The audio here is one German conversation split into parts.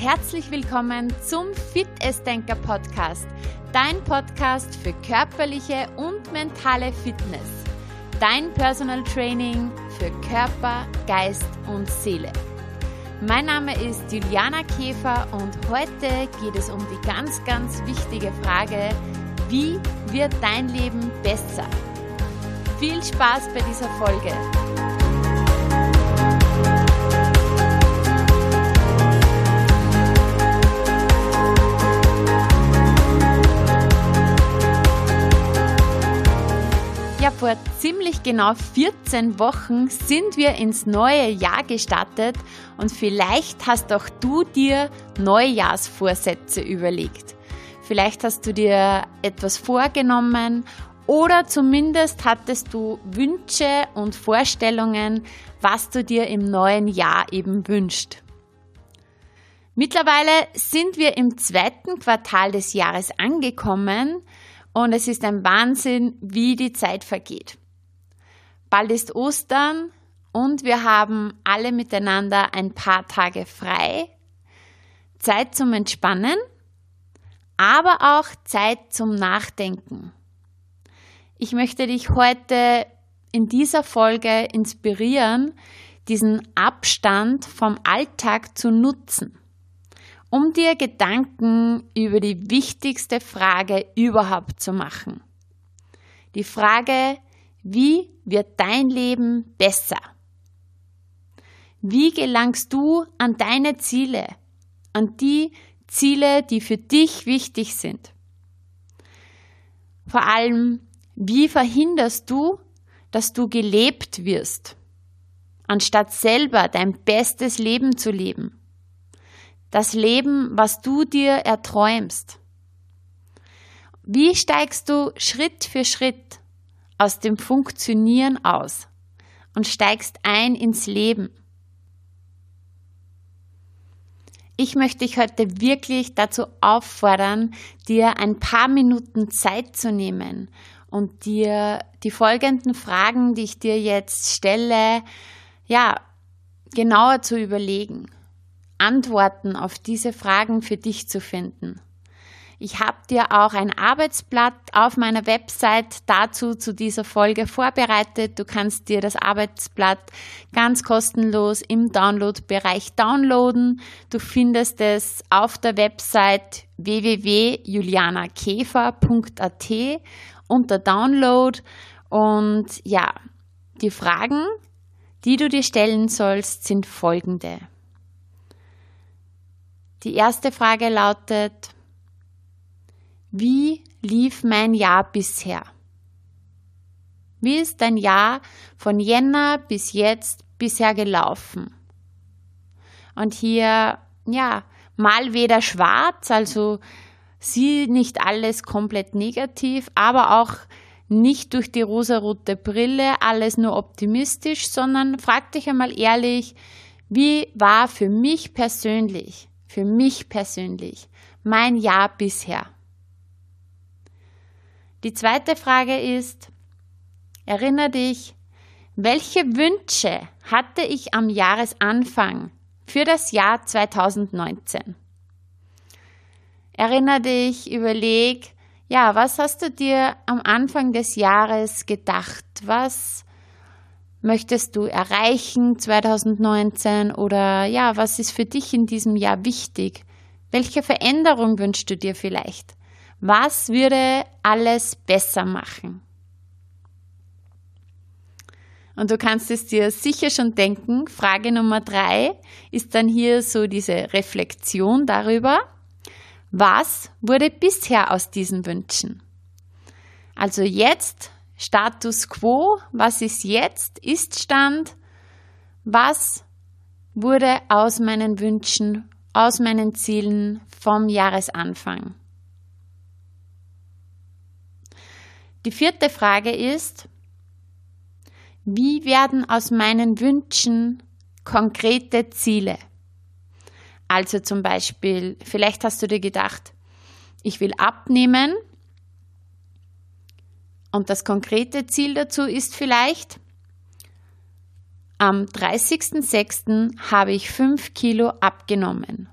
Herzlich willkommen zum Fit Denker Podcast, dein Podcast für körperliche und mentale Fitness. Dein Personal Training für Körper, Geist und Seele. Mein Name ist Juliana Käfer und heute geht es um die ganz, ganz wichtige Frage, wie wird dein Leben besser? Viel Spaß bei dieser Folge! Ja, vor ziemlich genau 14 Wochen sind wir ins neue Jahr gestartet und vielleicht hast auch du dir Neujahrsvorsätze überlegt. Vielleicht hast du dir etwas vorgenommen oder zumindest hattest du Wünsche und Vorstellungen, was du dir im neuen Jahr eben wünscht. Mittlerweile sind wir im zweiten Quartal des Jahres angekommen und es ist ein Wahnsinn, wie die Zeit vergeht. Bald ist Ostern und wir haben alle miteinander ein paar Tage frei, Zeit zum Entspannen, aber auch Zeit zum Nachdenken. Ich möchte dich heute in dieser Folge inspirieren, diesen Abstand vom Alltag zu nutzen um dir Gedanken über die wichtigste Frage überhaupt zu machen. Die Frage, wie wird dein Leben besser? Wie gelangst du an deine Ziele, an die Ziele, die für dich wichtig sind? Vor allem, wie verhinderst du, dass du gelebt wirst, anstatt selber dein bestes Leben zu leben? Das Leben, was du dir erträumst? Wie steigst du Schritt für Schritt aus dem Funktionieren aus und steigst ein ins Leben? Ich möchte dich heute wirklich dazu auffordern, dir ein paar Minuten Zeit zu nehmen und dir die folgenden Fragen, die ich dir jetzt stelle, ja, genauer zu überlegen. Antworten auf diese Fragen für dich zu finden. Ich habe dir auch ein Arbeitsblatt auf meiner Website dazu zu dieser Folge vorbereitet. Du kannst dir das Arbeitsblatt ganz kostenlos im Download-Bereich downloaden. Du findest es auf der Website www.julianakäfer.at unter Download. Und ja, die Fragen, die du dir stellen sollst, sind folgende. Die erste Frage lautet, wie lief mein Jahr bisher? Wie ist dein Jahr von Jänner bis jetzt bisher gelaufen? Und hier, ja, mal weder schwarz, also sieh nicht alles komplett negativ, aber auch nicht durch die rosarote Brille alles nur optimistisch, sondern frag dich einmal ehrlich, wie war für mich persönlich für mich persönlich, mein Jahr bisher? Die zweite Frage ist, erinnere dich, welche Wünsche hatte ich am Jahresanfang für das Jahr 2019? Erinnere dich, überleg, ja, was hast du dir am Anfang des Jahres gedacht? Was möchtest du erreichen 2019 oder ja, was ist für dich in diesem Jahr wichtig? Welche Veränderung wünschst du dir vielleicht? Was würde alles besser machen? Und du kannst es dir sicher schon denken. Frage Nummer drei ist dann hier so diese Reflexion darüber, was wurde bisher aus diesen Wünschen? Also jetzt Status quo, was ist jetzt, ist Stand, was wurde aus meinen Wünschen, aus meinen Zielen vom Jahresanfang. Die vierte Frage ist, wie werden aus meinen Wünschen konkrete Ziele? Also zum Beispiel, vielleicht hast du dir gedacht, ich will abnehmen und das konkrete Ziel dazu ist vielleicht, Am 30.06. habe ich 5 Kilo abgenommen.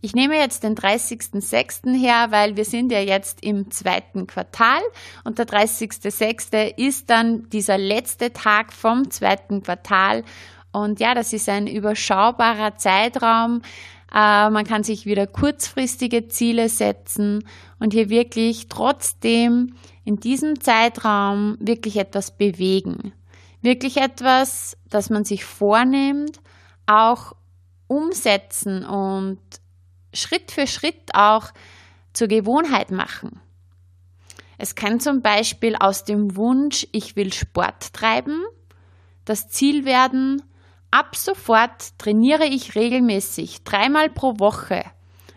Ich nehme jetzt den 30.06. her, weil wir sind ja jetzt im zweiten Quartal und der 30.06. ist dann dieser letzte Tag vom zweiten Quartal. Und ja, das ist ein überschaubarer Zeitraum. Äh, man kann sich wieder kurzfristige Ziele setzen und hier wirklich trotzdem in diesem Zeitraum wirklich etwas bewegen wirklich etwas, das man sich vornimmt, auch umsetzen und Schritt für Schritt auch zur Gewohnheit machen. Es kann zum Beispiel aus dem Wunsch, ich will Sport treiben, das Ziel werden, ab sofort trainiere ich regelmäßig, dreimal pro Woche.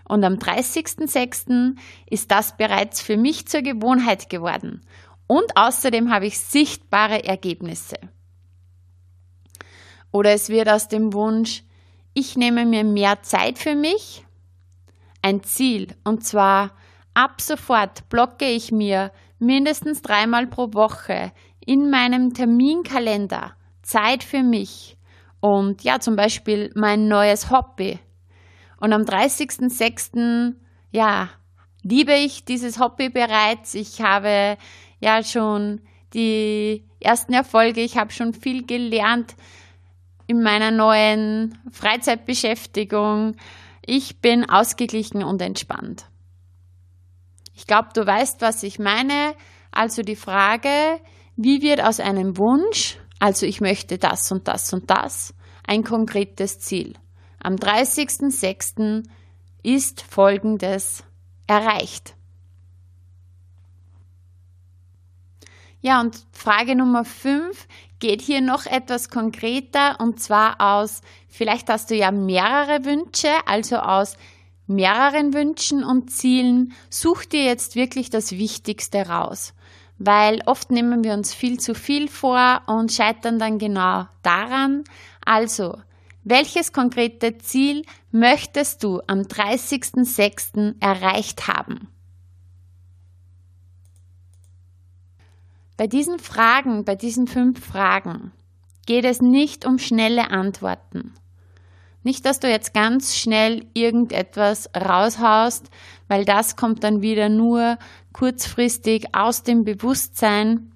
Und am 30.06. ist das bereits für mich zur Gewohnheit geworden. Und außerdem habe ich sichtbare Ergebnisse. Oder es wird aus dem Wunsch, ich nehme mir mehr Zeit für mich, ein Ziel. Und zwar ab sofort blocke ich mir mindestens dreimal pro Woche in meinem Terminkalender Zeit für mich. Und ja, zum Beispiel mein neues Hobby. Und am 30.06. ja, liebe ich dieses Hobby bereits. Ich habe ja schon die ersten Erfolge, ich habe schon viel gelernt in meiner neuen Freizeitbeschäftigung. Ich bin ausgeglichen und entspannt. Ich glaube, du weißt, was ich meine. Also die Frage, wie wird aus einem Wunsch, also ich möchte das und das und das, ein konkretes Ziel. Am 30.06. ist Folgendes erreicht. Ja, und Frage Nummer 5 geht hier noch etwas konkreter und zwar aus, vielleicht hast du ja mehrere Wünsche, also aus mehreren Wünschen und Zielen, such dir jetzt wirklich das Wichtigste raus. Weil oft nehmen wir uns viel zu viel vor und scheitern dann genau daran. Also, welches konkrete Ziel möchtest du am 30.06. erreicht haben? Bei diesen Fragen, bei diesen fünf Fragen, geht es nicht um schnelle Antworten. Nicht, dass du jetzt ganz schnell irgendetwas raushaust, weil das kommt dann wieder nur kurzfristig aus dem Bewusstsein.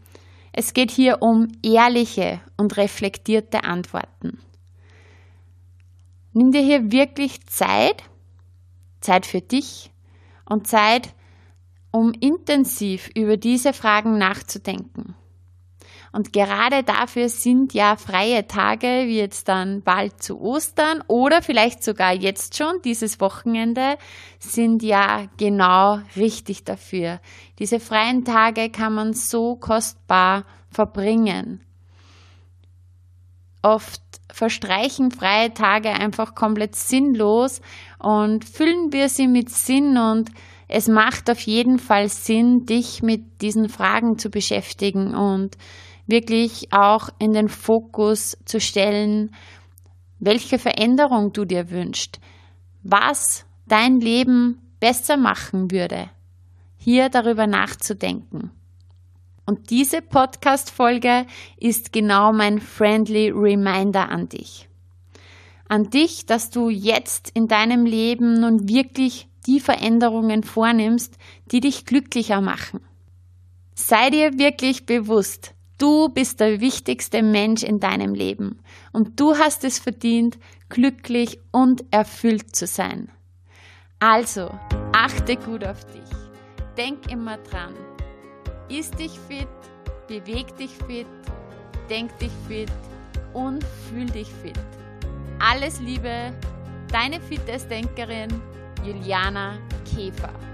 Es geht hier um ehrliche und reflektierte Antworten. Nimm dir hier wirklich Zeit, Zeit für dich und Zeit um intensiv über diese Fragen nachzudenken. Und gerade dafür sind ja freie Tage, wie jetzt dann bald zu Ostern oder vielleicht sogar jetzt schon, dieses Wochenende, sind ja genau richtig dafür. Diese freien Tage kann man so kostbar verbringen. Oft verstreichen freie Tage einfach komplett sinnlos und füllen wir sie mit Sinn und es macht auf jeden Fall Sinn, dich mit diesen Fragen zu beschäftigen und wirklich auch in den Fokus zu stellen, welche Veränderung du dir wünschst, was dein Leben besser machen würde, hier darüber nachzudenken. Und diese Podcast-Folge ist genau mein friendly Reminder an dich. An dich, dass du jetzt in deinem Leben nun wirklich die Veränderungen vornimmst, die dich glücklicher machen. Sei dir wirklich bewusst, du bist der wichtigste Mensch in deinem Leben und du hast es verdient, glücklich und erfüllt zu sein. Also, achte gut auf dich. Denk immer dran. Iss dich fit, beweg dich fit, denk dich fit und fühl dich fit. Alles Liebe, deine Fitnessdenkerin Juliana Käfer.